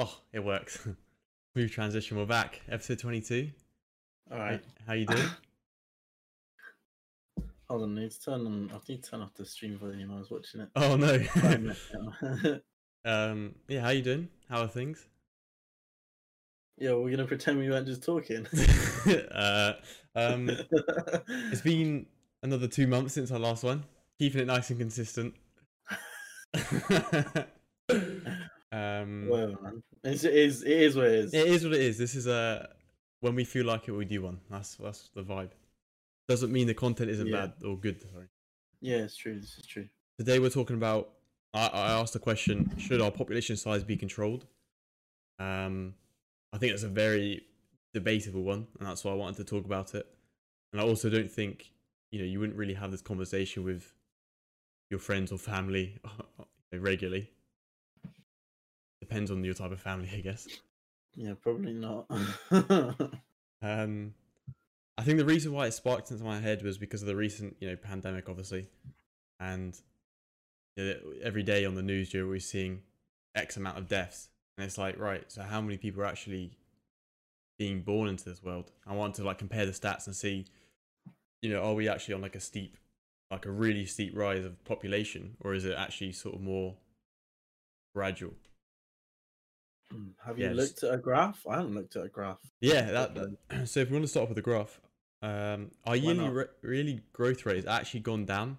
Oh, it works. Smooth transition. We're back. Episode 22. All right. How you doing? Hold on, I need to turn on. I need to turn off the stream volume. I was watching it. Oh no. Five minutes now. um, yeah, how you doing? How are things? yeah, we're gonna pretend we weren't just talking. uh, um, it's been another two months since our last one. Keeping it nice and consistent. um, well, man, it's, it is. It is what it is. it is what it is. This is uh, when we feel like it, we do one. That's that's the vibe. Doesn't mean the content isn't Yeah. bad or good. Sorry. Yeah, it's true. This is true. Today we're talking about. I, I asked the question: Should our population size be controlled? Um, I think that's a very debatable one, and that's why I wanted to talk about it. And I also don't think you know you wouldn't really have this conversation with your friends or family regularly. Depends on your type of family, I guess. Yeah, probably not. Um, I think the reason why it sparked into my head was because of the recent, you know, pandemic, obviously, and you know, every day on the news you're always seeing X amount of deaths, and it's like, right, so how many people are actually being born into this world? I want to like compare the stats and see, you know, are we actually on like a steep, like a really steep rise of population, or is it actually sort of more gradual? Hmm, Have you looked at a graph? I haven't looked at a graph. Yeah, that, that- so if we want to start off with a graph, um, our yearly re- really growth rate has actually gone down.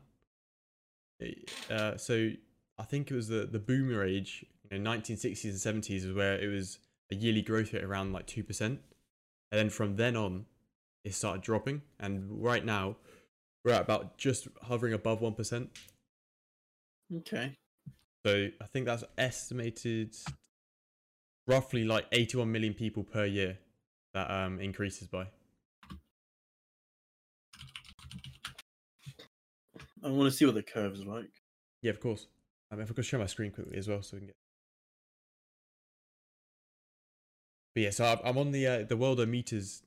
Uh, so I think it was the the boomer age, you know, 1960s and 70s, is where it was a yearly growth rate around like two percent, and then from then on, it started dropping, and right now, we're at about just hovering above one percent. Okay. So I think that's estimated roughly like 81 million people per year that um increases by. I want to see what the curve's like. Yeah, of course. Um, if I could share my screen quickly as well, so we can get. But yeah, so I'm- I'm on the uh, the Worldometers,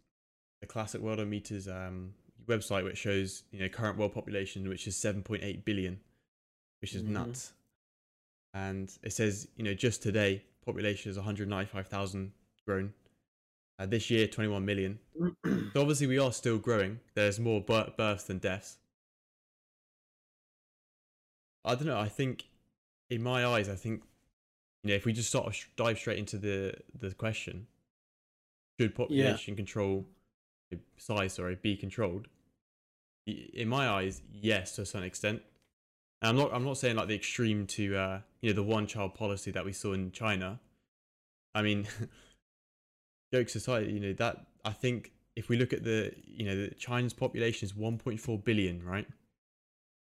the classic Worldometers um website, which shows you know current world population, which is 7.8 billion, which is Mhm. nuts. And it says you know just today population is 195,000 grown. Uh, this year 21 million. So obviously we are still growing. There's more bir- births than deaths. I don't know. I think, in my eyes, I think, you know, if we just sort of sh- dive straight into the the question, should population control uh, size, sorry, be controlled? In my eyes, yes, to a certain extent. And I'm not. I'm not saying like the extreme to, uh, you know, the one child policy that we saw in China. I mean, jokes aside, you know that I think if we look at the, you know, the China's population is 1.4 billion, right?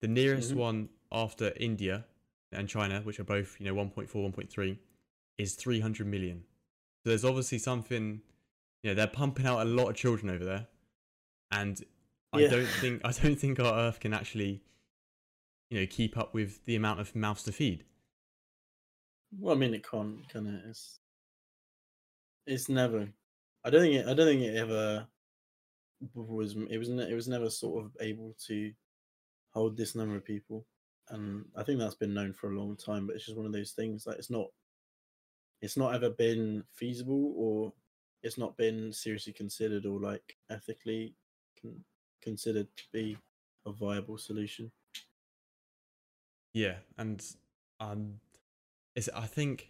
The nearest Mhm. one after India and China, which are both, you know, 1.4, 1.3, is 300 million. So there's obviously something, know, they're pumping out a lot of children over there, and I don't think I don't think our Earth can actually, you know, keep up with the amount of mouths to feed. Well, I mean, it can't, can it? It's, it's never. I don't think it. I don't think it ever was. It was. ne- It was never sort of able to hold this number of people, and I think that's been known for a long time. But it's just one of those things. Like it's not. It's not ever been feasible, or it's not been seriously considered, or like ethically con- considered to be a viable solution. Yeah, and um, it's I think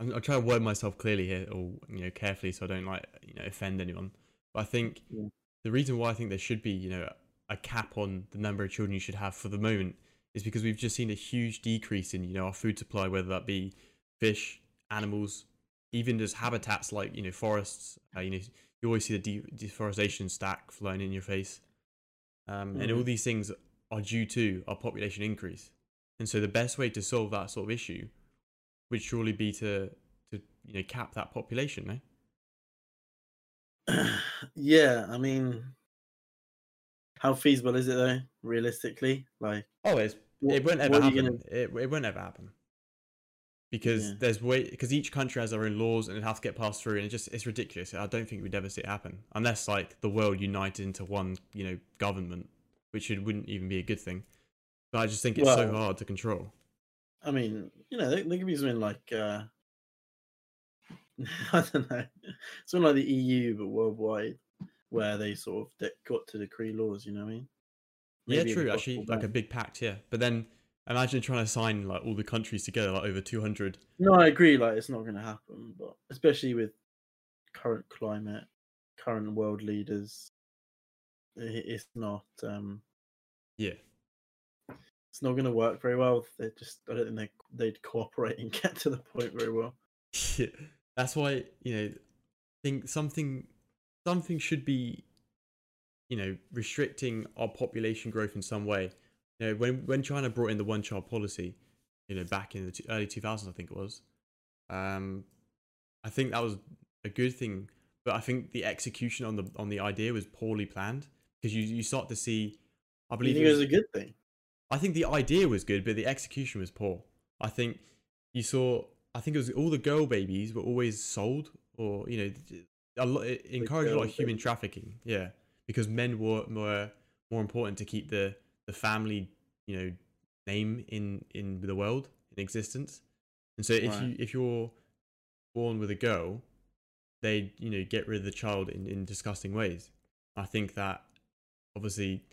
I'm, I'm trying to word myself clearly here, or you know, carefully, so I don't like you know offend anyone. But I think Yeah. the reason why I think there should be you know a cap on the number of children you should have for the moment is because we've just seen a huge decrease in you know our food supply, whether that be fish, animals, even just habitats like you know forests. Uh, you know, you always see the de- deforestation stack flying in your face, um, and all Mhm. these things are due to our population increase. And so the best way to solve that sort of issue would surely be to to you know cap that population, no? yeah, I mean, how feasible is it though? Realistically, like Oh, it's, it won't ever what are you happen. It, it won't ever happen because Yeah. there's way because each country has their own laws and it has to get passed through, and it just it's ridiculous. I don't think we'd ever see it happen unless like the world united into one you know government, which it wouldn't even be a good thing. But I just think it's so hard to control. I mean, you know, there, there could be something like uh, I don't know, something like the EU but worldwide, where they sort of de- got to decree laws. You know what I mean? Maybe yeah, true. Actually, like a big pact. Yeah, but then imagine trying to sign like all the countries together, like over two hundred. No, I agree. Like it's not going to happen, but especially with current climate, current world leaders, it's not. um Yeah, it's not going to work very well. They just, I don't think they they'd cooperate and get to the point very well. Yeah, that's why you know, I think something something should be, you know, restricting our population growth in some way. You know, when when China brought in the one child policy, you know, back in the t- early 2000s, I think it was. Um, I think that was a good thing, but I think the execution on the on the idea was poorly planned because you you start to see. I believe it was, it was a good thing. I think the idea was good, but the execution was poor. I think you saw. I think it was all the girl babies were always sold, or you know, a lot it encouraged a lot of human trafficking. Yeah, because men were more more important to keep the the family, you know, name in in the world in existence. And so if right. you if you're born with a girl, they you know get rid of the child in in disgusting ways. I think that obviously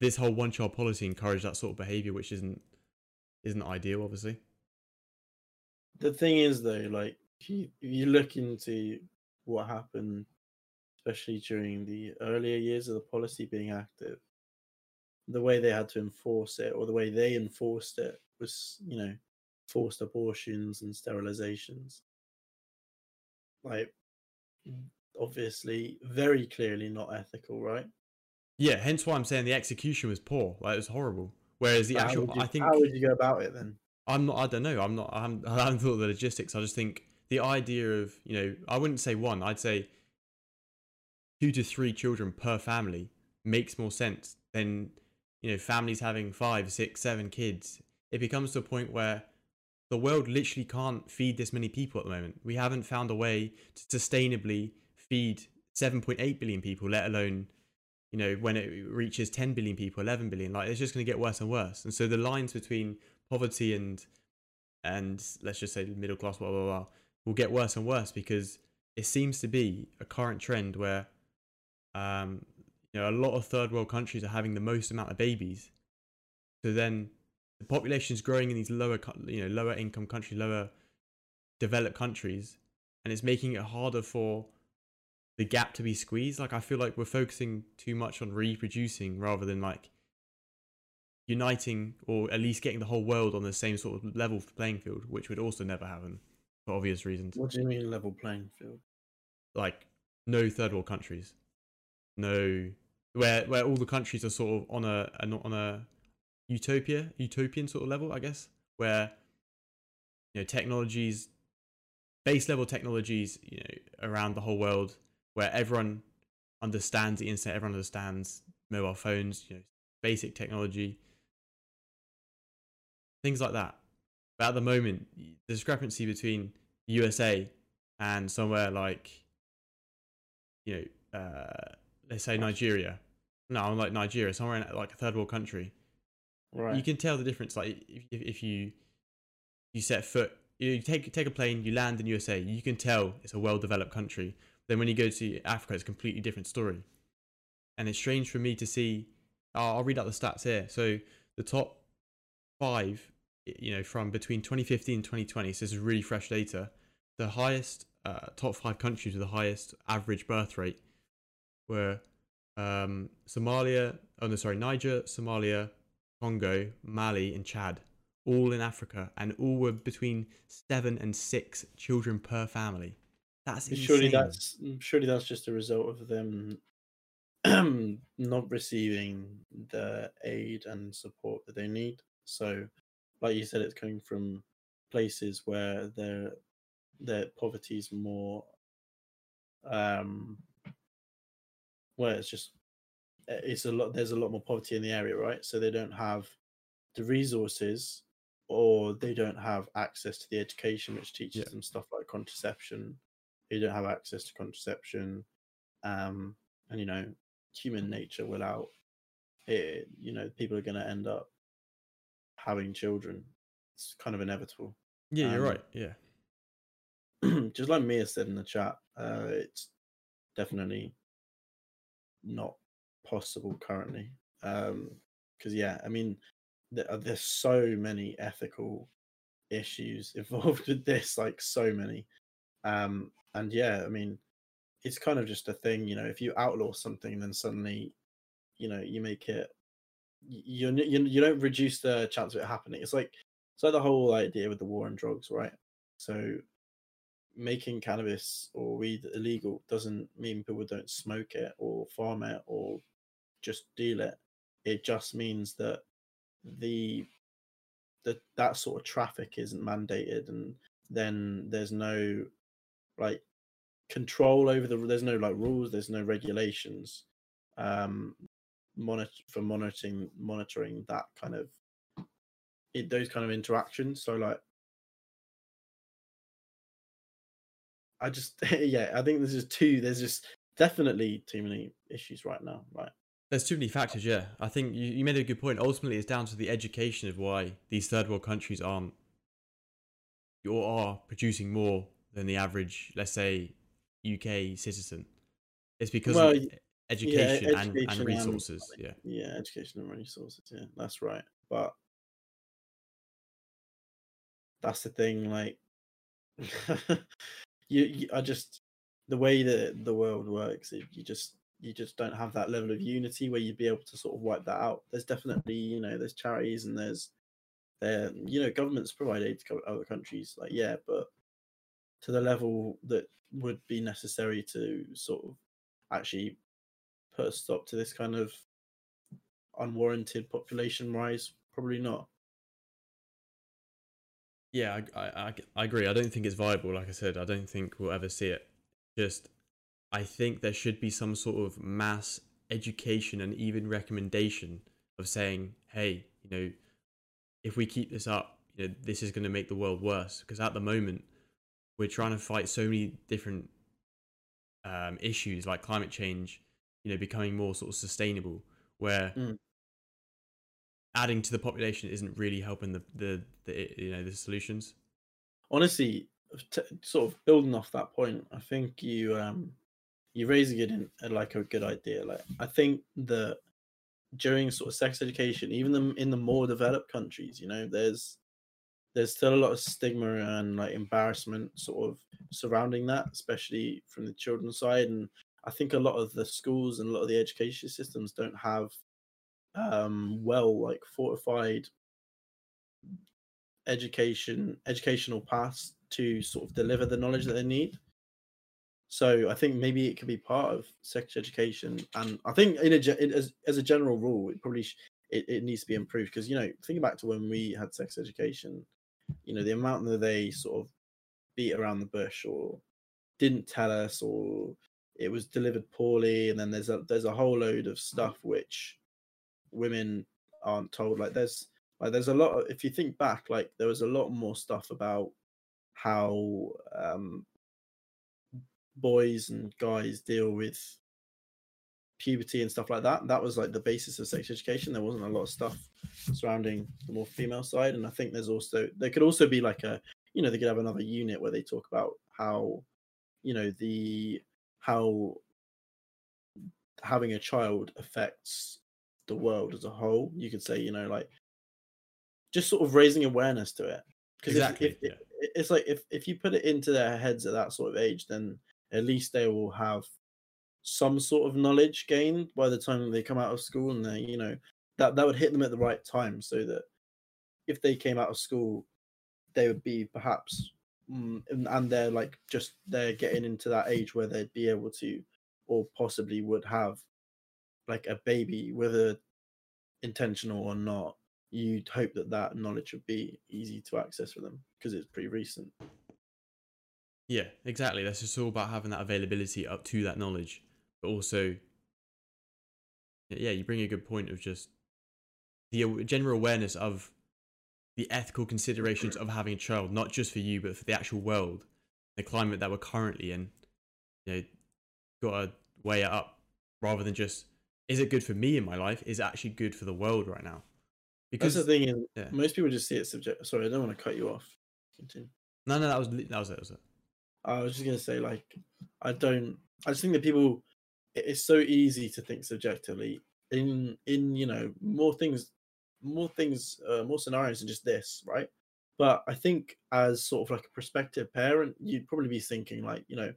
this whole one child policy encouraged that sort of behavior, which isn't isn't ideal, obviously. The thing is, though, like if you, if you look into what happened, especially during the earlier years of the policy being active, the way they had to enforce it, or the way they enforced it, was you know forced abortions and sterilizations. Like, mm, obviously, very clearly not ethical, right? Yeah, hence why I'm saying the execution was poor. Like it was horrible. Whereas the actual, you, I think, how would you go about it then? I'm not. I don't know. I'm not. I haven't, I haven't thought of the logistics. I just think the idea of you know, I wouldn't say one. I'd say two to three children per family makes more sense than you know families having five, six, seven kids. It becomes to a point where the world literally can't feed this many people at the moment. We haven't found a way to sustainably feed 7.8 billion people, let alone you know, when it reaches 10 billion people, 11 billion, like it's just going to get worse and worse. And so the lines between poverty and, and let's just say middle class, blah, blah, blah, will get worse and worse because it seems to be a current trend where, um, you know, a lot of third world countries are having the most amount of babies. So then the population is growing in these lower, you know, lower income countries, lower developed countries, and it's making it harder for the gap to be squeezed. Like I feel like we're focusing too much on reproducing rather than like uniting or at least getting the whole world on the same sort of level playing field, which would also never happen for obvious reasons. What do you mean level playing field? Like no third world countries, no where where all the countries are sort of on a, a on a utopia utopian sort of level, I guess, where you know technologies base level technologies you know around the whole world where everyone understands the internet, everyone understands mobile phones, you know, basic technology, things like that. But at the moment, the discrepancy between the USA and somewhere like, you know, uh, let's say Nigeria. No, I'm like Nigeria, somewhere in like a third world country. Right. You can tell the difference. Like if, if you you set foot, you take take a plane, you land in USA, you can tell it's a well developed country. Then when you go to Africa, it's a completely different story. And it's strange for me to see. I'll read out the stats here. So the top five, you know, from between 2015 and 2020. So this is really fresh data. The highest uh, top five countries with the highest average birth rate were um, Somalia. Oh no, sorry, Niger, Somalia, Congo, Mali, and Chad. All in Africa, and all were between seven and six children per family. That's insane. surely that's mm, surely that's just a result of them not receiving the aid and support that they need. So, like you said, it's coming from places where their their poverty is more, um, where it's just eh, it's a lot. There's a lot more poverty in the area, right? So they don't have the resources, or they don't have access to the education which teaches yeah. them stuff like contraception they don't have access to contraception, um, and you know, human nature will out. It, you know, people are going to end up having children, it's kind of inevitable. Yeah, you're um, right. Yeah. just like Mia said in the chat, uh, it's definitely not possible currently. Um, because yeah, I mean, there, uh, there's so many ethical issues involved with this, like so many. Um, and yeah, I mean, it's kind of just a thing, you know. If you outlaw something, then suddenly, you know, you make it. You you you don't reduce the chance of it happening. It's like it's like the whole idea with the war on drugs, right? So making cannabis or weed illegal doesn't mean people don't smoke it or farm it or just deal it. It just means that the that that sort of traffic isn't mandated and then there's no like control over the there's no like rules there's no regulations um monitor for monitoring monitoring that kind of it, those kind of interactions so like i just yeah i think there's just two there's just definitely too many issues right now right there's too many factors yeah i think you, you made a good point ultimately it's down to the education of why these third world countries aren't or are producing more than the average let's say UK citizen. It's because well, of education, yeah, education and, and, resources. And, yeah. Yeah, education and resources. Yeah, that's right. But that's the thing. Like, you, you, I just the way that the world works, you just you just don't have that level of unity where you'd be able to sort of wipe that out. There's definitely, you know, there's charities and there's there, you know, governments provide aid to other countries. Like, yeah, but to the level that would be necessary to sort of actually put a stop to this kind of unwarranted population rise? Probably not. Yeah, I, I, I agree. I don't think it's viable. Like I said, I don't think we'll ever see it. Just, I think there should be some sort of mass education and even recommendation of saying, hey, you know, if we keep this up, you know, this is going to make the world worse. Because at the moment, we're trying to fight so many different um, issues like climate change, you know, becoming more sort of sustainable, where mm. Adding to the population isn't really helping the, the, the you know the solutions. Honestly, t- sort of building off that point, I think you um you raise a good like a good idea. Like I think that during sort of sex education, even the, in the more developed countries, you know, there's there's still a lot of stigma and like embarrassment sort of surrounding that, especially from the children's side. And I think a lot of the schools and a lot of the education systems don't have um, well like fortified education educational paths to sort of deliver the knowledge that they need. So I think maybe it could be part of sex education, and I think in a as as a general rule, it probably sh- it, it needs to be improved because you know think back to when we had sex education you know the amount that they sort of beat around the bush or didn't tell us or it was delivered poorly and then there's a there's a whole load of stuff which women aren't told like there's like there's a lot of, if you think back like there was a lot more stuff about how um boys and guys deal with puberty and stuff like that. That was like the basis of sex education. There wasn't a lot of stuff surrounding the more female side, and I think there's also there could also be like a you know they could have another unit where they talk about how you know the how having a child affects the world as a whole. You could say you know like just sort of raising awareness to it because exactly. If, if, yeah. it's like if if you put it into their heads at that sort of age, then at least they will have some sort of knowledge gained by the time they come out of school and they you know that that would hit them at the right time so that if they came out of school they would be perhaps mm, and they're like just they're getting into that age where they'd be able to or possibly would have like a baby whether intentional or not you'd hope that that knowledge would be easy to access for them because it's pretty recent. Yeah exactly. That's just all about having that availability up to that knowledge but also yeah you bring a good point of just the general awareness of the ethical considerations of having a child not just for you but for the actual world the climate that we're currently in you know got to weigh it up rather than just is it good for me in my life is it actually good for the world right now because That's the thing is, yeah. most people just see it subject. Sorry, I don't want to cut you off. Continue. No, no, that was that was it. Was it. I was just gonna say, like, I don't. I just think that people. It's so easy to think subjectively in in you know more things, more things, uh, more scenarios than just this, right? But I think as sort of like a prospective parent, you'd probably be thinking like, you know,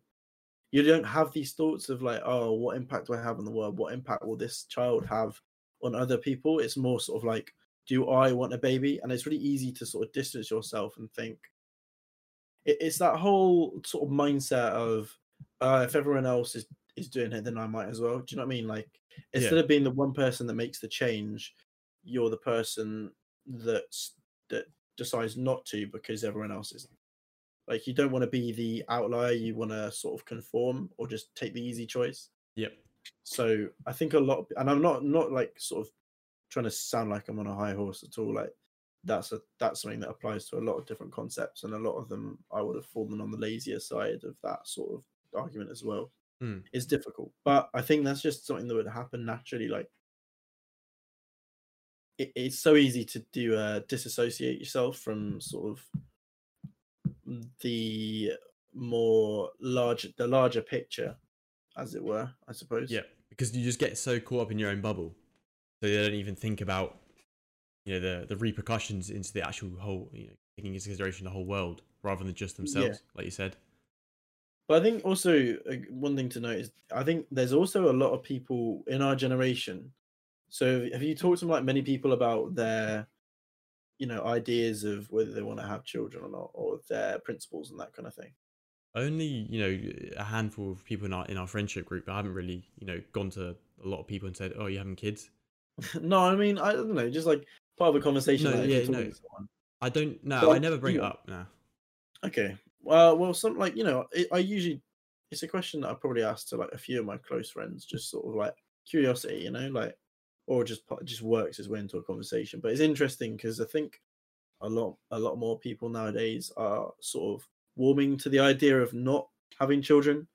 you don't have these thoughts of like, oh, what impact do I have on the world? What impact will this child have on other people? It's more sort of like, do I want a baby? And it's really easy to sort of distance yourself and think. it's that whole sort of mindset of uh, if everyone else is is doing it, then I might as well. Do you know what I mean? Like instead yeah. of being the one person that makes the change, you're the person that's that decides not to because everyone else isn't. Like you don't want to be the outlier. You want to sort of conform or just take the easy choice. Yep. So I think a lot, of, and I'm not not like sort of trying to sound like I'm on a high horse at all. Like that's a that's something that applies to a lot of different concepts, and a lot of them I would have fallen on the lazier side of that sort of argument as well. Mm. It's difficult, but I think that's just something that would happen naturally. Like it, it's so easy to do uh, disassociate yourself from sort of the more large the larger picture as it were i suppose. Yeah because you just get so caught up in your own bubble so you don't even think about you know the the repercussions into the actual whole you know taking into consideration the whole world rather than just themselves yeah. like you said. But i think also uh, one thing to note is i think there's also a lot of people in our generation. So have you talked to like many people about their you know ideas of whether they want to have children or not or their principles and that kind of thing? Only you know a handful of people in our in our friendship group i haven't really you know gone to a lot of people and said oh you having kids? No i mean i don't know just like part of a conversation no, yeah, no. i don't no i never bring it up no. Okay well well some like you know it, i usually it's a question that i probably ask to like a few of my close friends just sort of like curiosity you know like or just just works its way into a conversation. But it's interesting because I think a lot a lot more people nowadays are sort of warming to the idea of not having children,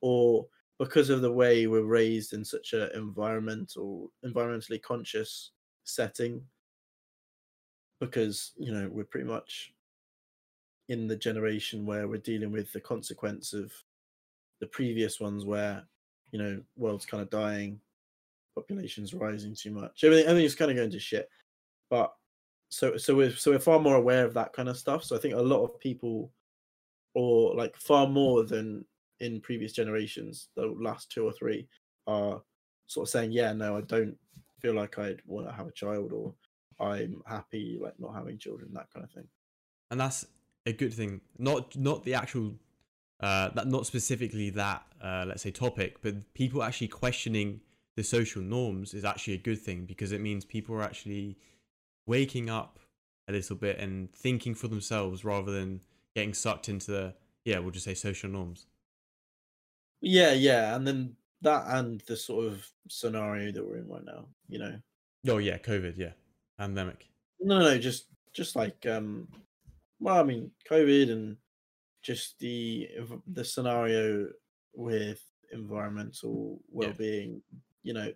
or because of the way we're raised in such an environmental environmentally conscious setting. Because you know we're pretty much in the generation where we're dealing with the consequence of the previous ones where you know world's kind of dying population's rising too much. Everything, everything's kind of going to shit. But so so we're so we're far more aware of that kind of stuff. So I think a lot of people, or like far more than in previous generations, the last two or three, are sort of saying, yeah, no, I don't feel like I'd want to have a child, or I'm happy like not having children, that kind of thing. And that's a good thing. Not not the actual uh that not specifically that uh let's say topic, but people actually questioning the social norms is actually a good thing because it means people are actually waking up a little bit and thinking for themselves rather than getting sucked into the yeah we'll just say social norms. Yeah yeah and then that and the sort of scenario that we're in right now you know. Oh yeah covid yeah pandemic. No no just just like um well i mean covid and just the the scenario with environmental well-being you know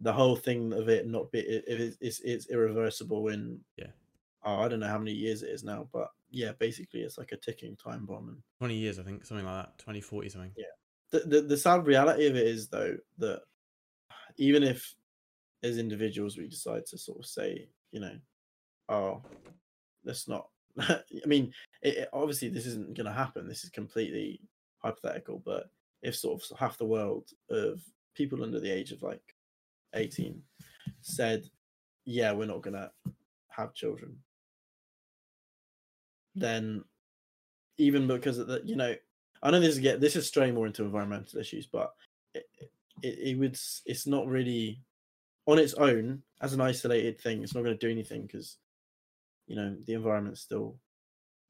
the whole thing of it not be if it's, it's irreversible in yeah oh, I don't know how many years it is now, but yeah, basically it's like a ticking time bomb. And twenty years, I think, something like that, 2040 something. Yeah. The, the the sad reality of it is though that even if as individuals we decide to sort of say, you know, oh, let's not. I mean, it, it, obviously this isn't going to happen. This is completely hypothetical. But if sort of half the world of people under the age of like 18 said, yeah, we're not going to have children, then even because of the, you know, I know this is get this is straying more into environmental issues, but it, it, it would it's not really on its own as an isolated thing. It's not going to do anything because you know the environment's still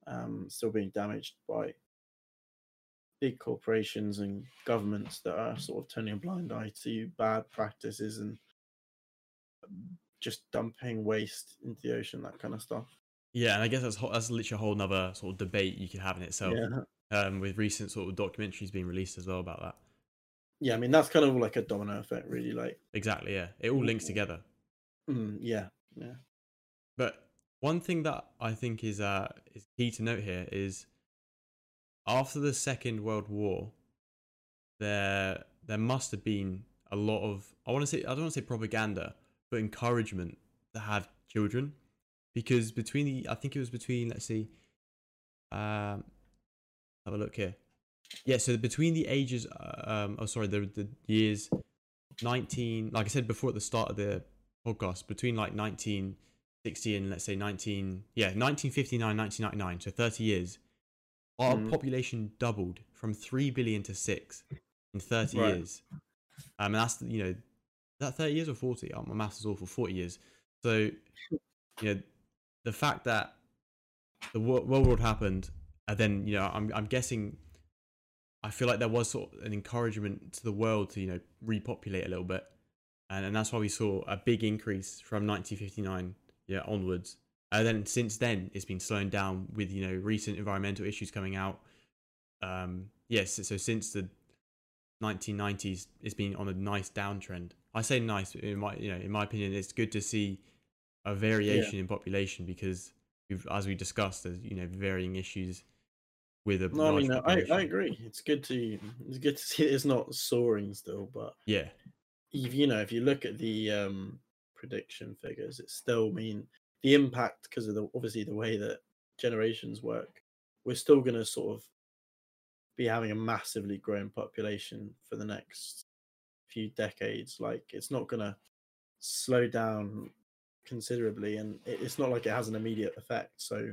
um, still being damaged by big corporations and governments that are sort of turning a blind eye to bad practices and just dumping waste into the ocean, that kind of stuff. Yeah, and I guess that's that's literally a whole other sort of debate you could have in itself. Yeah. Um, with recent sort of documentaries being released as well about that. Yeah, I mean that's kind of like a domino effect, really. Like exactly, yeah, it all links together. Mm, yeah, yeah. But one thing that I think is uh is key to note here is after the Second World War, there there must have been a lot of I want to say I don't want to say propaganda, but encouragement to have children, because between the I think it was between let's see, um, have a look here, yeah. So between the ages, uh, um, oh sorry, the the years nineteen, like I said before at the start of the podcast, between like nineteen sixty and let's say nineteen, yeah, nineteen fifty nine, nineteen ninety nine, so thirty years, our mm. population doubled from three billion to six in 30 right. years. Um, and that's, you know, that 30 years or 40? Oh, my maths is awful. 40 years. So, you know, the fact that the World War happened, and then, you know, I'm, I'm guessing, I feel like there was sort of an encouragement to the world to, you know, repopulate a little bit. And, and that's why we saw a big increase from 1959 yeah, onwards. And then since then, it's been slowing down with, you know, recent environmental issues coming out. Um, yes, so since the 1990s it's been on a nice downtrend. I say nice, in my you know, in my opinion, it's good to see a variation yeah. in population because as we discussed, there's you know varying issues with a. No, I mean, I, I agree. It's good to it's good to see it's not soaring still, but yeah, if you know if you look at the um prediction figures, it still mean the impact because of the obviously the way that generations work. We're still going to sort of be having a massively growing population for the next few decades. Like it's not gonna slow down considerably, and it's not like it has an immediate effect. So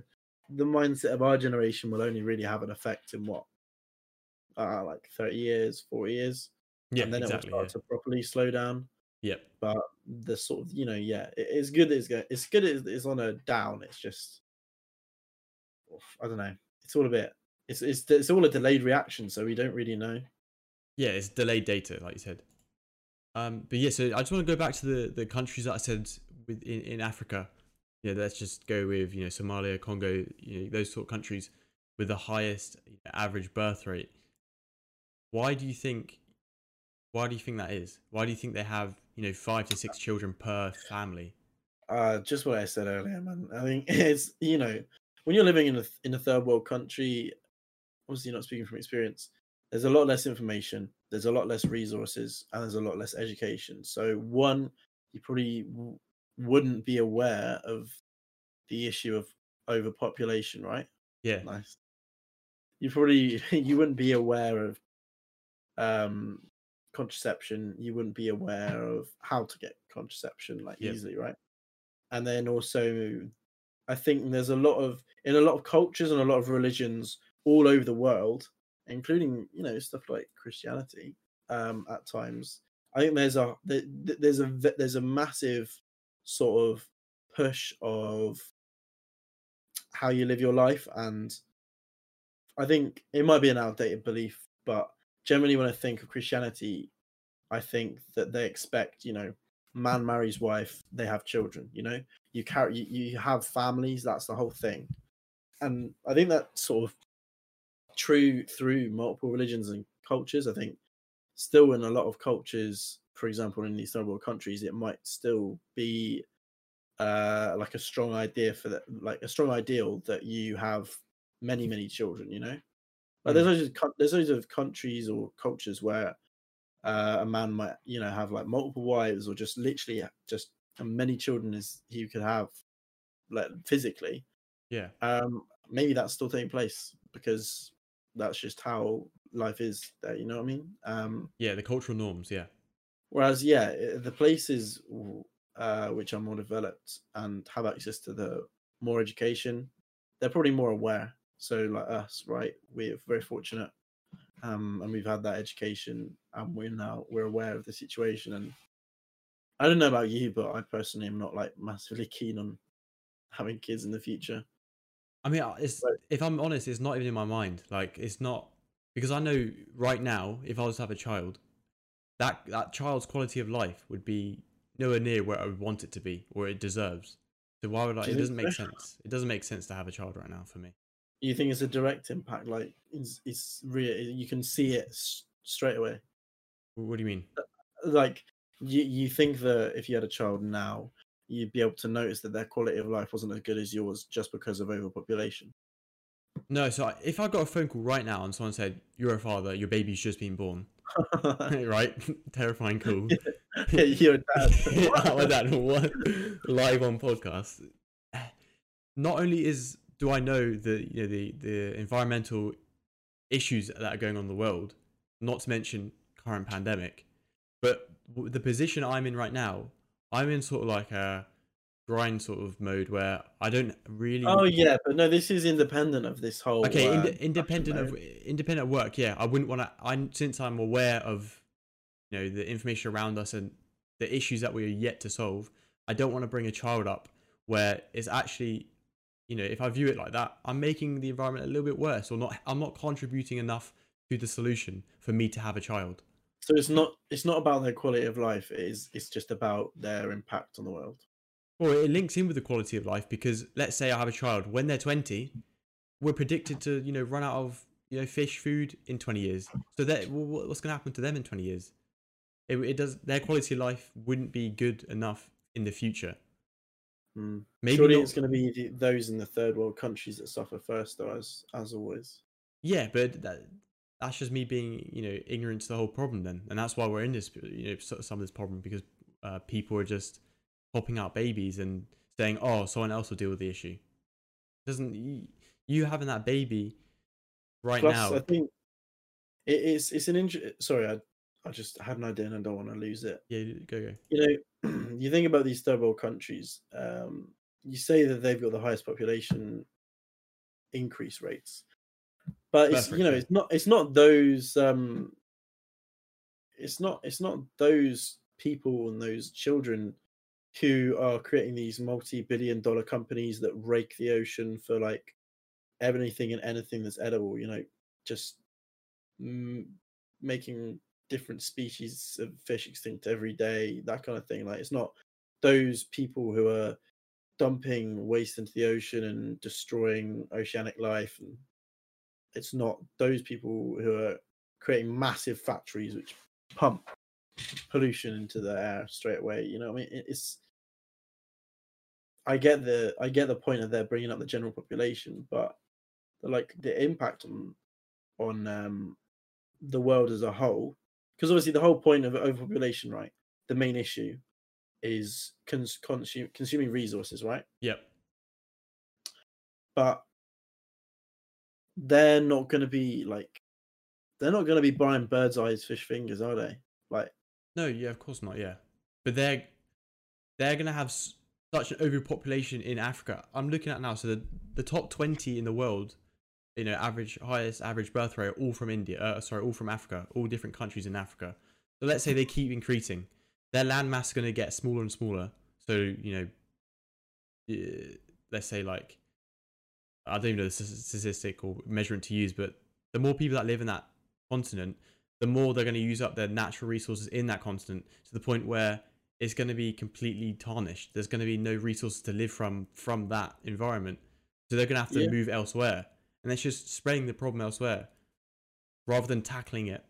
the mindset of our generation will only really have an effect in what, uh, like thirty years, forty years, yeah, and then exactly, it will start yeah. to properly slow down. Yep. But the sort of you know, yeah, it's good. It's good. It's good. It's on a down. It's just, I don't know. It's all a bit it's it's it's all a delayed reaction, so we don't really know. Yeah, it's delayed data, like you said. Um, but yeah, so I just want to go back to the the countries that I said with in, Africa. Yeah, let's just go with you know Somalia, Congo, you know, those sort of countries with the highest average birth rate. Why do you think? Why do you think that is? Why do you think they have you know five to six children per family? Uh, just what I said earlier, man. I think it's you know when you're living in a in a third world country, obviously not speaking from experience, there's a lot less information, there's a lot less resources, and there's a lot less education. So, one, you probably w- wouldn't be aware of the issue of overpopulation, right? Yeah. Nice. You probably you wouldn't be aware of um contraception, you wouldn't be aware of how to get contraception like yep. easily, right? And then also I think there's a lot of in a lot of cultures and a lot of religions all over the world, including you know stuff like Christianity. Um, at times, I think there's a there's a there's a massive sort of push of how you live your life, and I think it might be an outdated belief, but generally when I think of Christianity, I think that they expect you know man marries wife, they have children. You know, you carry you, you have families. That's the whole thing, and I think that sort of true through multiple religions and cultures. I think still in a lot of cultures, for example, in these third world countries, it might still be uh, like a strong idea for that, like a strong ideal that you have many, many children. You know, like mm. there's loads of there's loads of countries or cultures where uh, a man might, you know, have like multiple wives or just literally just as many children as he could have, like physically. Yeah. Um, maybe that's still taking place because that's just how life is there you know what i mean um yeah the cultural norms yeah whereas yeah the places uh which are more developed and have access to the more education they're probably more aware so like us right we're very fortunate um and we've had that education and we're now we're aware of the situation and i don't know about you but i personally am not like massively keen on having kids in the future I mean, it's right. if I'm honest, it's not even in my mind. Like, it's not because I know right now, if I was to have a child, that that child's quality of life would be nowhere near where I would want it to be or it deserves. So why would I? It doesn't make sense. It doesn't make sense to have a child right now for me. You think it's a direct impact? Like, it's, it's real. You can see it straight away. What do you mean? Uh, like, you you think that if you had a child now, you'd be able to notice that their quality of life wasn't as good as yours just because of overpopulation. No, so if I got a phone call right now and someone said, "You're a father, your baby's just been born," right? Terrifying call. yeah, your dad. My dad, what? Live on podcast. Not only is do I know the you know the the environmental issues that are going on in the world, not to mention current pandemic, but the position I'm in right now, I'm in sort of like a grind sort of mode where I don't really. Oh yeah, but no, this is independent of this whole. Okay, uh, ind- independent of independent of work. Yeah, I wouldn't want to. I since I'm aware of, you know, the information around us and the issues that we are yet to solve. I don't want to bring a child up where it's actually, you know, if I view it like that, I'm making the environment a little bit worse, or not. I'm not contributing enough to the solution for me to have a child. So it's not it's not about their quality of life. It is it's just about their impact on the world. Well, it links in with the quality of life because let's say I have a child when they're 20, we're predicted to you know run out of you know fish food in 20 years. So that what's going to happen to them in 20 years? It, it does their quality of life wouldn't be good enough in the future. Mm. Maybe Surely not... it's going to be the, those in the third world countries that suffer first, though, as as always. Yeah, but that, that's just me being you know ignorant to the whole problem then, and that's why we're in this you know some of this problem because uh, people are just popping out babies and saying, "Oh, someone else will deal with the issue." Doesn't you, you having that baby right Plus, now? I think it is. It's an injury. Sorry, I I just had an idea and I don't want to lose it. Yeah, go go. You know, you think about these third world countries. Um, you say that they've got the highest population increase rates, but it's you know it's not it's not those um, it's not it's not those people and those children who are creating these multi-billion dollar companies that rake the ocean for like anything and anything that's edible you know just m- making different species of fish extinct every day that kind of thing like it's not those people who are dumping waste into the ocean and destroying oceanic life and it's not those people who are creating massive factories which pump pollution into the air straight away. You know, I mean, it's. I get the I get the point of they're bringing up the general population, but like the impact on on um, the world as a whole, because obviously the whole point of overpopulation, right? The main issue is cons- consume, consuming resources, right? Yep. But they're not going to be like they're not going to be buying Birds Eyes fish fingers, are they? Like no, yeah, of course not. Yeah, but they're they're gonna have such an overpopulation in Africa. I'm looking at now. So the the top twenty in the world, you know, average highest average birth rate, all from India. Uh, sorry, all from Africa. All different countries in Africa. So let's say they keep increasing, their land mass is gonna get smaller and smaller. So you know, uh, let's say like I don't even know the statistic or measurement to use, but the more people that live in that continent, the more they're going to use up their natural resources in that continent to the point where it's going to be completely tarnished. There's going to be no resources to live from from that environment. So they're going to have to yeah. move elsewhere. And it's just spreading the problem elsewhere rather than tackling it.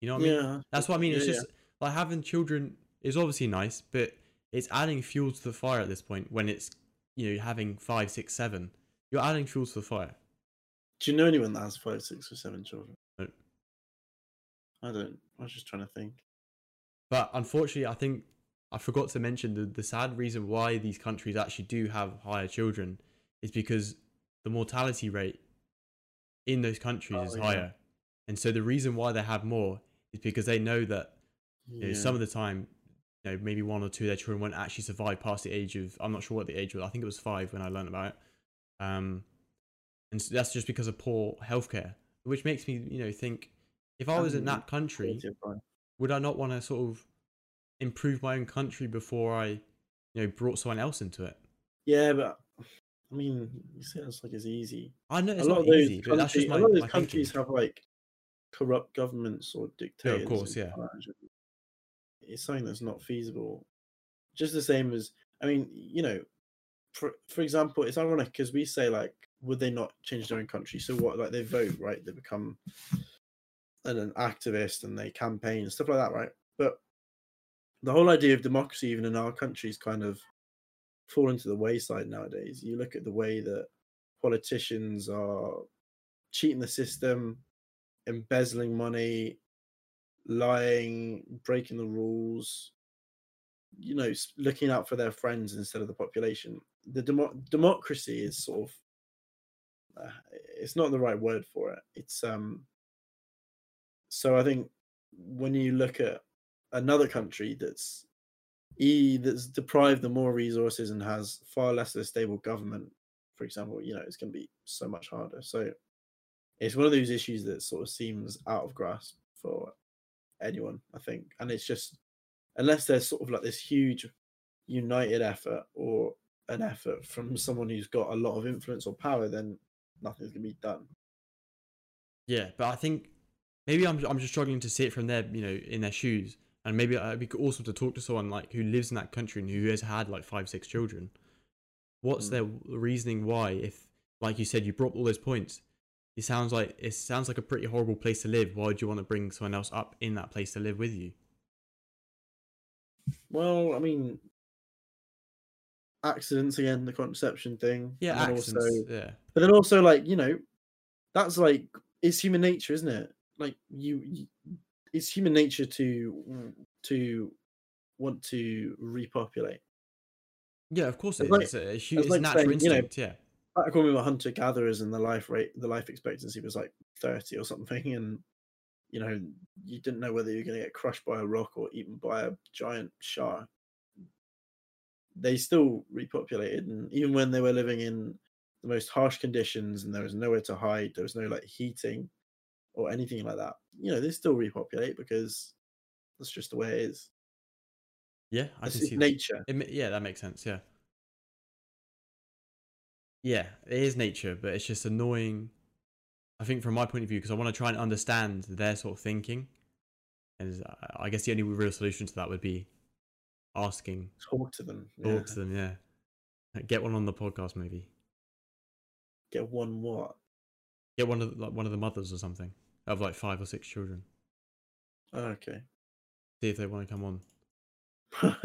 You know what I mean? Yeah. That's what I mean. It's yeah, just like having children is obviously nice, but it's adding fuel to the fire at this point when it's, you know, having five, six, seven. You're adding fuel to the fire. Do you know anyone that has five, six, or seven children? I don't. I was just trying to think. But unfortunately, I think I forgot to mention the, the sad reason why these countries actually do have higher children is because the mortality rate in those countries oh, is yeah. higher. And so the reason why they have more is because they know that you know, some of the time, you know, maybe one or two of their children won't actually survive past the age of, I'm not sure what the age was, I think it was five when I learned about it. Um, and so that's just because of poor healthcare, which makes me, you know, think if I was in that country, would I not want to sort of improve my own country before I, you know, brought someone else into it? Yeah, but I mean, you say like it's easy. I know it's a lot not of easy, but that's just my, a lot of those countries thinking. have like corrupt governments or dictators. Yeah, of course, yeah. It's something that's not feasible. Just the same as, I mean, you know, for for example, it's ironic because we say like, would they not change their own country? So what? Like they vote, right? They become and an activist and they campaign and stuff like that, right? But the whole idea of democracy, even in our country, is kind of fallen to the wayside nowadays. You look at the way that politicians are cheating the system, embezzling money, lying, breaking the rules, you know, looking out for their friends instead of the population. The demo- democracy is sort of uh, it's not the right word for it. It's um so I think when you look at another country that's e that's deprived of more resources and has far less of a stable government, for example, you know, it's going to be so much harder. So it's one of those issues that sort of seems out of grasp for anyone, I think. And it's just unless there's sort of like this huge united effort or an effort from someone who's got a lot of influence or power, then nothing's gonna be done. Yeah, but I think maybe I'm I'm just struggling to see it from their you know in their shoes, and maybe it'd be awesome to talk to someone like who lives in that country and who has had like five six children. What's mm. their reasoning why? If like you said, you brought all those points. It sounds like it sounds like a pretty horrible place to live. Why would you want to bring someone else up in that place to live with you? Well, I mean, accidents again, the contraception thing. Yeah, accidents. Also, yeah. But then also, like you know, that's like it's human nature, isn't it? Like you, you it's human nature to to want to repopulate. Yeah, of course it it's is. Like, it's a, it's like natural saying, instinct. You know, yeah. Back when we were hunter gatherers and the life rate, the life expectancy was like thirty or something, and you know you didn't know whether you're going to get crushed by a rock or eaten by a giant shark they still repopulated and even when they were living in the most harsh conditions and there was nowhere to hide there was no like heating or anything like that you know they still repopulate because that's just the way it is yeah i it's, can see nature it, yeah that makes sense yeah yeah it is nature but it's just annoying i think from my point of view because i want to try and understand their sort of thinking and i guess the only real solution to that would be asking. Talk to them. Talk yeah. to them, yeah. Get one on the podcast, maybe. Get one what? Get one of the, like one of the mothers or something of like five or six children. Okay. See if they want to come on.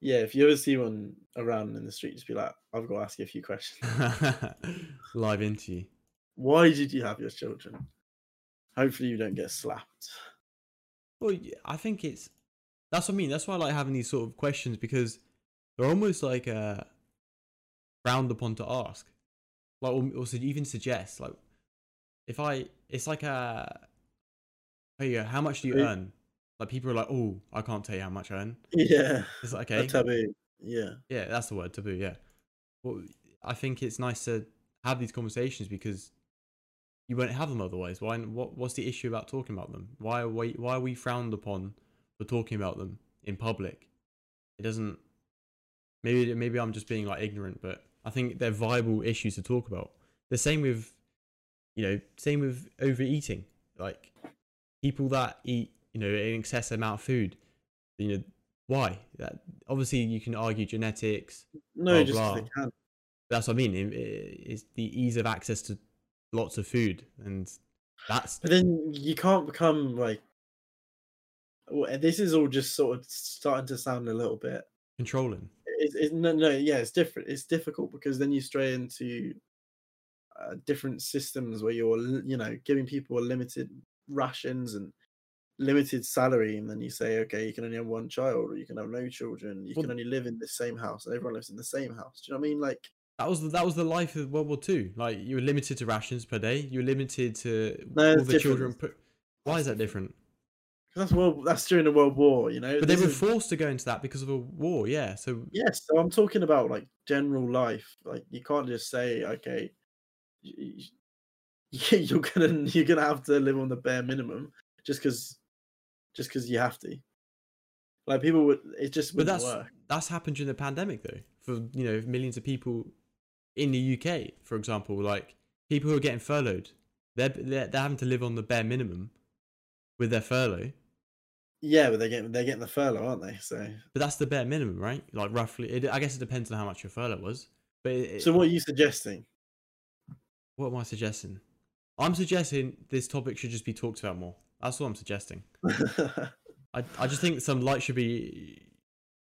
yeah, if you ever see one around in the street, just be like, "I've got to ask you a few questions." Live interview. Why did you have your children? Hopefully, you don't get slapped. Well, I think it's that's what I mean. That's why I like having these sort of questions because they're almost like uh, frowned upon to ask. Like, or, or even suggest. Like, if I, it's like a, hey, yeah, how much do you earn? Like, people are like, oh, I can't tell you how much I earn. Yeah. It's like, okay. Taboo. Yeah. Yeah, that's the word, taboo. Yeah. Well, I think it's nice to have these conversations because you won't have them otherwise. Why? What? What's the issue about talking about them? Why are we? Why are we frowned upon? for talking about them in public. It doesn't. Maybe maybe I'm just being like ignorant, but I think they're viable issues to talk about. The same with, you know, same with overeating. Like people that eat, you know, an excessive amount of food. You know, why? That obviously you can argue genetics. No, blah, just blah. they can. That's what I mean. It, it's the ease of access to lots of food, and that's. But then you can't become like this is all just sort of starting to sound a little bit controlling. It's, it's no, no, yeah, it's different. It's difficult because then you stray into uh, different systems where you're, you know, giving people limited rations and limited salary, and then you say, okay, you can only have one child, or you can have no children. You well, can only live in the same house, and everyone lives in the same house. Do you know what I mean? Like that was the, that was the life of World War Two. Like you were limited to rations per day. You were limited to no, all the different. children. Why is that different? That's well, that's during the World War, you know. But they were forced to go into that because of a war, yeah. So yes, so I'm talking about like general life. Like you can't just say, okay, you're gonna you're gonna have to live on the bare minimum just because just because you have to. Like people would, it just but that's work. that's happened during the pandemic though. For you know millions of people in the UK, for example, like people who are getting furloughed, they're they're, they're having to live on the bare minimum with their furlough yeah, but they're getting they're getting the furlough, aren't they? So, but that's the bare minimum, right? Like roughly. It, I guess it depends on how much your furlough was. But it, so, what are you suggesting? What am I suggesting? I'm suggesting this topic should just be talked about more. That's what I'm suggesting. I I just think some light should be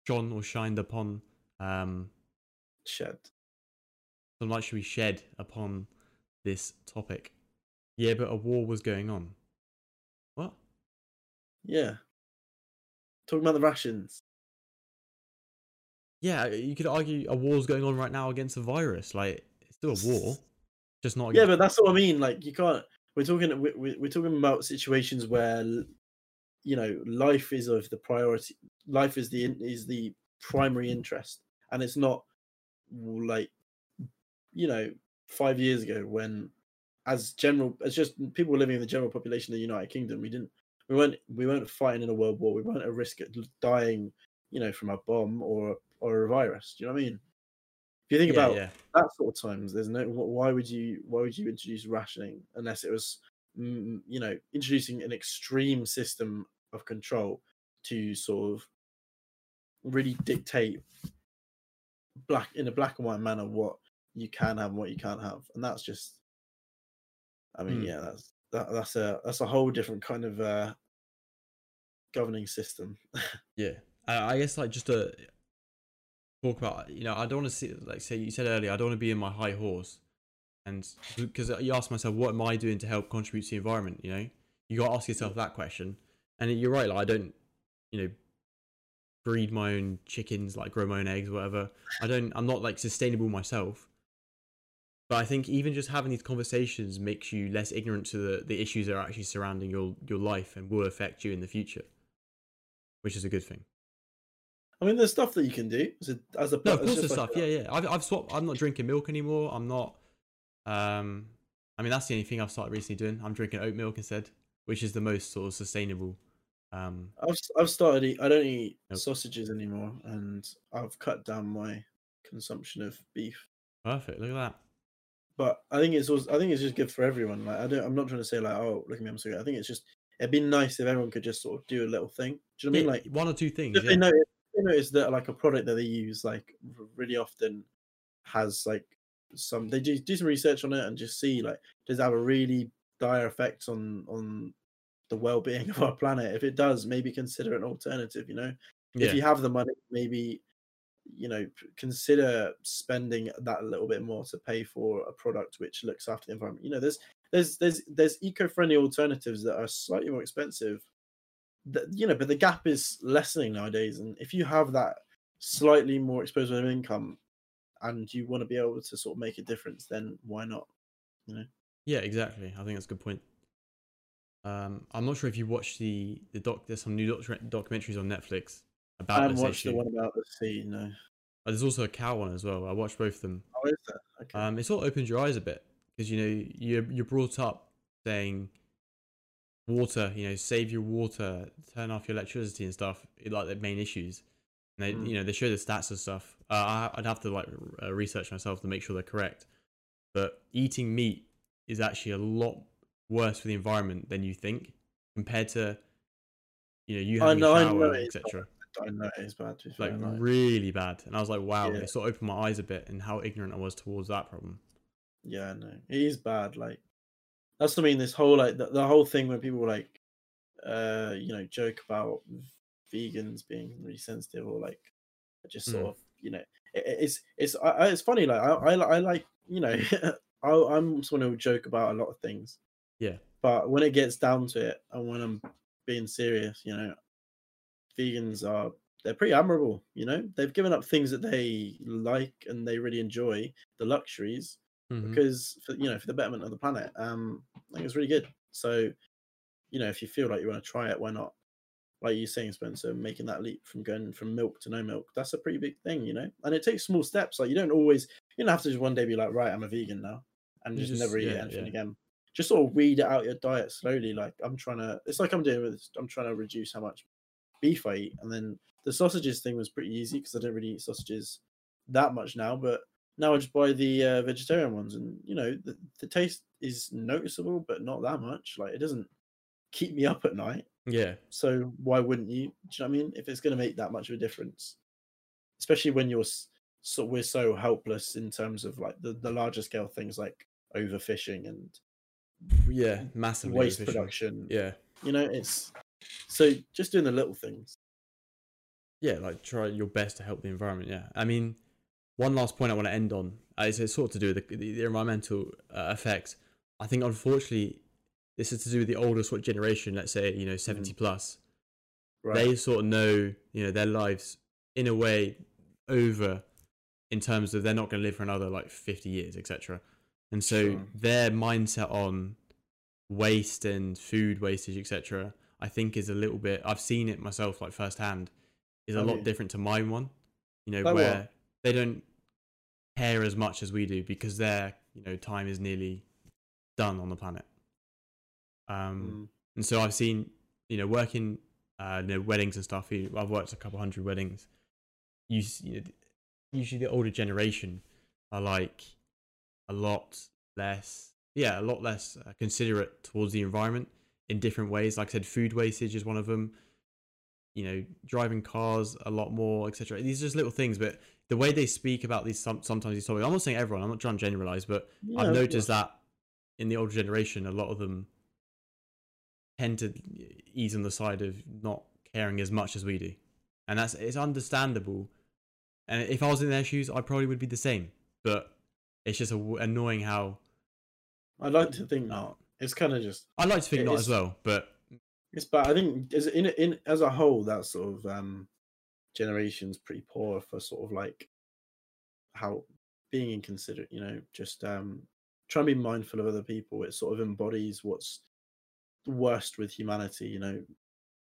shone or shined upon um, shed. Some light should be shed upon this topic. Yeah, but a war was going on. Yeah. Talking about the rations. Yeah, you could argue a war's going on right now against a virus. Like it's still a war, just not. Yeah, but that's what I mean. Like you can't. We're talking. We're, we're talking about situations where, you know, life is of the priority. Life is the is the primary interest, and it's not like, you know, five years ago when, as general, as just people living in the general population of the United Kingdom, we didn't. We weren't. We weren't fighting in a world war. We weren't at risk of dying, you know, from a bomb or or a virus. Do you know what I mean? If you think Yeah, about yeah. that sort of times, there's no. Why would you? Why would you introduce rationing unless it was, mm, you know, introducing an extreme system of control to sort of really dictate black in a black and white manner what you can have and what you can't have, and that's just. I mean, Hmm. yeah, that's that, that's a that's a whole different kind of uh governing system. Yeah, I, I guess like just to talk about, you know, I don't want to see like say you said earlier, I don't want to be in my high horse, and because you ask myself, what am I doing to help contribute to the environment? You know, you got to ask yourself that question, and you're right. Like I don't, you know, breed my own chickens, like grow my own eggs, whatever. I don't. I'm not like sustainable myself. But I think even just having these conversations makes you less ignorant to the, the issues that are actually surrounding your, your life and will affect you in the future, which is a good thing. I mean, there's stuff that you can do as a as a No, of course there's stuff. Yeah, yeah. I've I've swapped. I'm not drinking milk anymore. I'm not. Um, I mean that's the only thing I've started recently doing. I'm drinking oat milk instead, which is the most sort of sustainable. Um, I've I've started. Eat, I don't eat Nope. sausages anymore, and I've cut down my consumption of beef. perfect. Look at that. But I think it's also, I think it's just good for everyone. Like I don't. I'm not trying to say like, oh, look at me, I'm so good. I think it's just it'd be nice if everyone could just sort of do a little thing. Do you know what I mean? Like one or two things. if Yeah. they notice, they notice that like a product that they use like really often has like some they do do some research on it and just see like does it have a really dire effect on on the well-being of our planet if it does maybe consider an alternative you know yeah. if you have the money maybe you know consider spending that a little bit more to pay for a product which looks after the environment you know there's there's there's there's eco-friendly alternatives that are slightly more expensive that you know but the gap is lessening nowadays and if you have that slightly more exposure income and you want to be able to sort of make a difference then why not You know? Yeah, exactly. I think that's a good point. Um, I'm not sure if you watched the the doc. There's some new doc- documentaries on Netflix i about haven't this watched issue. the one about the sea no Uh, There's also a cow one as well. I watched both of them. oh is that okay Um, it sort of opens your eyes a bit because you know you're you're brought up saying water, you know, save your water, turn off your electricity and stuff, like the main issues. And they, Mm. you know, they show the stats and stuff. Uh, I, I'd have to like uh, research myself to make sure they're correct. But eating meat is actually a lot worse for the environment than you think, compared to, you know, you I having know- I a know shower, etc. i know it is bad to be Like fair, like, really bad. And I was like, wow, Yeah. it sort of opened my eyes a bit and how ignorant I was towards that problem. Yeah, no, it is bad. Like that's what I mean. This whole like the, the whole thing when people like, uh, you know, joke about vegans being really sensitive or like just sort Mm. of you know, it, it's it's I, it's funny. Like I I, I like you know, I, I'm someone who joke about a lot of things. Yeah. But when it gets down to it, and when I'm being serious, you know, vegans are they're pretty admirable. You know, they've given up things that they like and they really enjoy, the luxuries, Mhm. because for you know for the betterment of the planet um i think it's really good so you know if you feel like you want to try it why not like you're saying spencer making that leap from going from milk to no milk that's a pretty big thing you know and it takes small steps like you don't always you don't have to just one day be like right i'm a vegan now and just, just- never eat yeah, anything yeah. again just sort of weed it out your diet slowly like i'm trying to it's like i'm doing with i'm trying to reduce how much beef i eat and then the sausages thing was pretty easy because i don't really eat sausages that much now but now I just buy the uh, vegetarian ones, and you know the, the taste is noticeable, but not that much. Like it doesn't keep me up at night. Yeah. So why wouldn't you? Do you know what I mean? If it's going to make that much of a difference, especially when you're so we're so helpless in terms of like the, the larger scale things like overfishing and Yeah. massive waste production. Yeah. You know, it's so just doing the little things. yeah, like try your best to help the environment. Yeah, I mean, one last point I want to end on uh, is it's sort of to do with the, the, the environmental uh, effects. I think unfortunately, this is to do with the older sort of generation. Let's say you know 70 mm. plus. Right. They sort of know you know their lives in a way over in terms of they're not going to live for another like 50 years, etc. And so sure. their mindset on waste and food wastage, etc., I think is a little bit. I've seen it myself, like firsthand, is a oh, lot yeah. different to mine one. You know, like where they don't care as much as we do because their you know time is nearly done on the planet. Um, mm. and so I've seen you know working uh, you know weddings and stuff. I've worked a couple hundred weddings. You, you know, usually the older generation are like a lot less, yeah, a lot less uh, considerate towards the environment in different ways. Like I said, food wastage is one of them. You know, driving cars a lot more, etc. These are just little things, but the way they speak about these some, sometimes these topics, I'm not saying everyone, I'm not trying to generalize, but yeah, I've noticed that in the older generation, a lot of them tend to ease on the side of not caring as much as we do, and that's it's understandable and if I was in their shoes, I probably would be the same. But it's just a, annoying how. I'd like to think not. It's kind of just. I'd like to think not as well, but it's bad. I think as in in as a whole, that sort of um generation's pretty poor for sort of like how being inconsiderate. You know, just um trying to be mindful of other people. It sort of embodies what's worst with humanity. You know,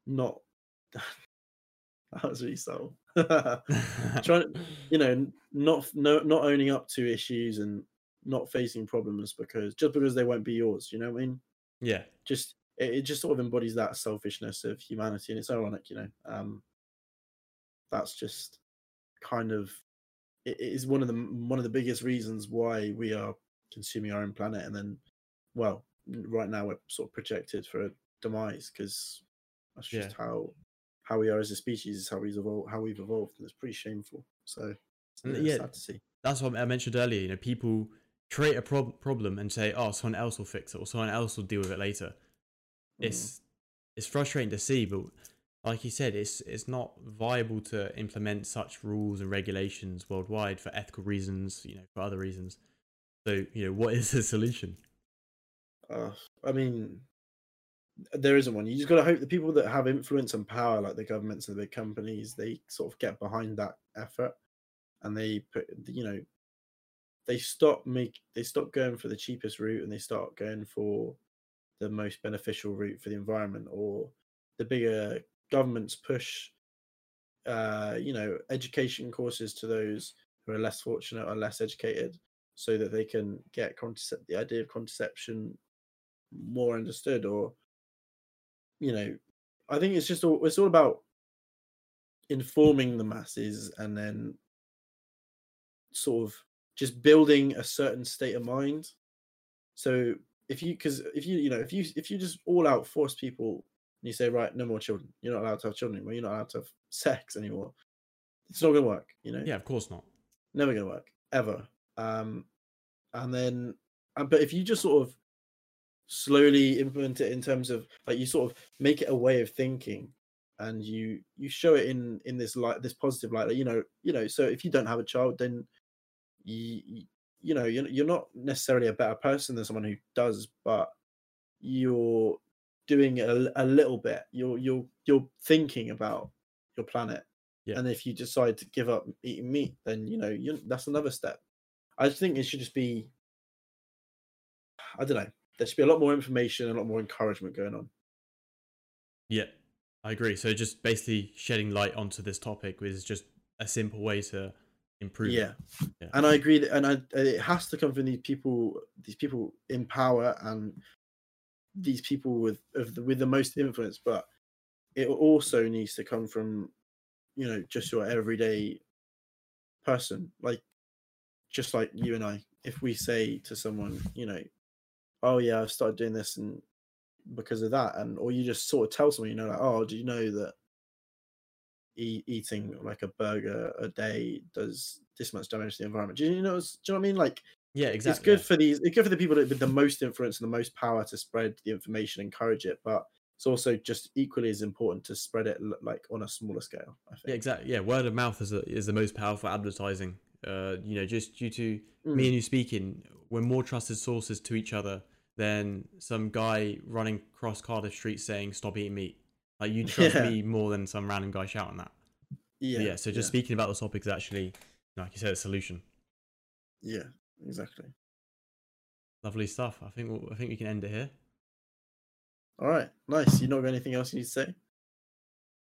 not that was really subtle. Trying, you know, not no, not owning up to issues and not facing problems because just because they won't be yours. You know what I mean? Yeah. Just it, it just sort of embodies that selfishness of humanity, and it's ironic, you know. Um, that's just kind of it is one of the one of the biggest reasons why we are consuming our own planet, and then, well, right now we're sort of projected for a demise because that's just yeah. how how we are as a species is how we've evolved, how we've evolved, and it's pretty shameful. So yeah, yeah sad to see. That's what I mentioned earlier. You know, people create a prob- problem and say, "Oh, someone else will fix it, or someone else will deal with it later." Mm. It's it's frustrating to see, but like you said, it's it's not viable to implement such rules and regulations worldwide for ethical reasons, you know, for other reasons. So, you know, what is the solution? Uh, I mean, there isn't one. You just got to hope the people that have influence and power, like the governments and the big companies, they sort of get behind that effort, and they put, you know, they stop make they stop going for the cheapest route and they start going for the most beneficial route for the environment, or the bigger governments push, uh, you know, education courses to those who are less fortunate or less educated, so that they can get concept the idea of contraception more understood or you know, I think it's just all it's all about informing the masses and then sort of just building a certain state of mind. So if you because if you you know if you if you just all out force people and you say right no more children. You're not allowed to have children anymore. You're not allowed to have sex anymore. It's not going to work you know? Yeah of course not. Never going to work ever. Um and then but if you just sort of slowly implement it in terms of like you sort of make it a way of thinking and you you show it in in this light this positive light that you know you know so if you don't have a child then you you know you're, you're not necessarily a better person than someone who does but you're doing a, a little bit you're you're you're thinking about your planet yeah. and if you decide to give up eating meat then you know you that's another step i think it should just be i don't know there should be a lot more information, a lot more encouragement going on. Yeah, I agree. So just basically shedding light onto this topic is just a simple way to improve. Yeah, yeah. and I agree. That, and I, it has to come from these people, these people in power, and these people with the, with the most influence. But it also needs to come from, you know, just your everyday person, like just like you and I. If we say to someone, you know, oh yeah, I've started doing this and because of that, and or you just sort of tell someone, you know, like, oh, do you know that e- eating like a burger a day does this much damage to the environment? Do you know? Do you know what I mean? Like, yeah, exactly. It's good for these. It's good for the people that with the most influence and the most power to spread the information, encourage it. But it's also just equally as important to spread it like on a smaller scale. I think. Yeah, exactly. Yeah, word of mouth is a, is the most powerful advertising. Uh, you know, just due to mm. me and you speaking, we're more trusted sources to each other than some guy running across Cardiff Street saying "Stop eating meat." Like you trust yeah. me more than some random guy shouting that. Yeah. But yeah. So just yeah. speaking about the topic is actually, like you said, a solution. Yeah. Exactly. Lovely stuff. I think we'll, I think we can end it here. All right, nice. You not got anything else you need to say?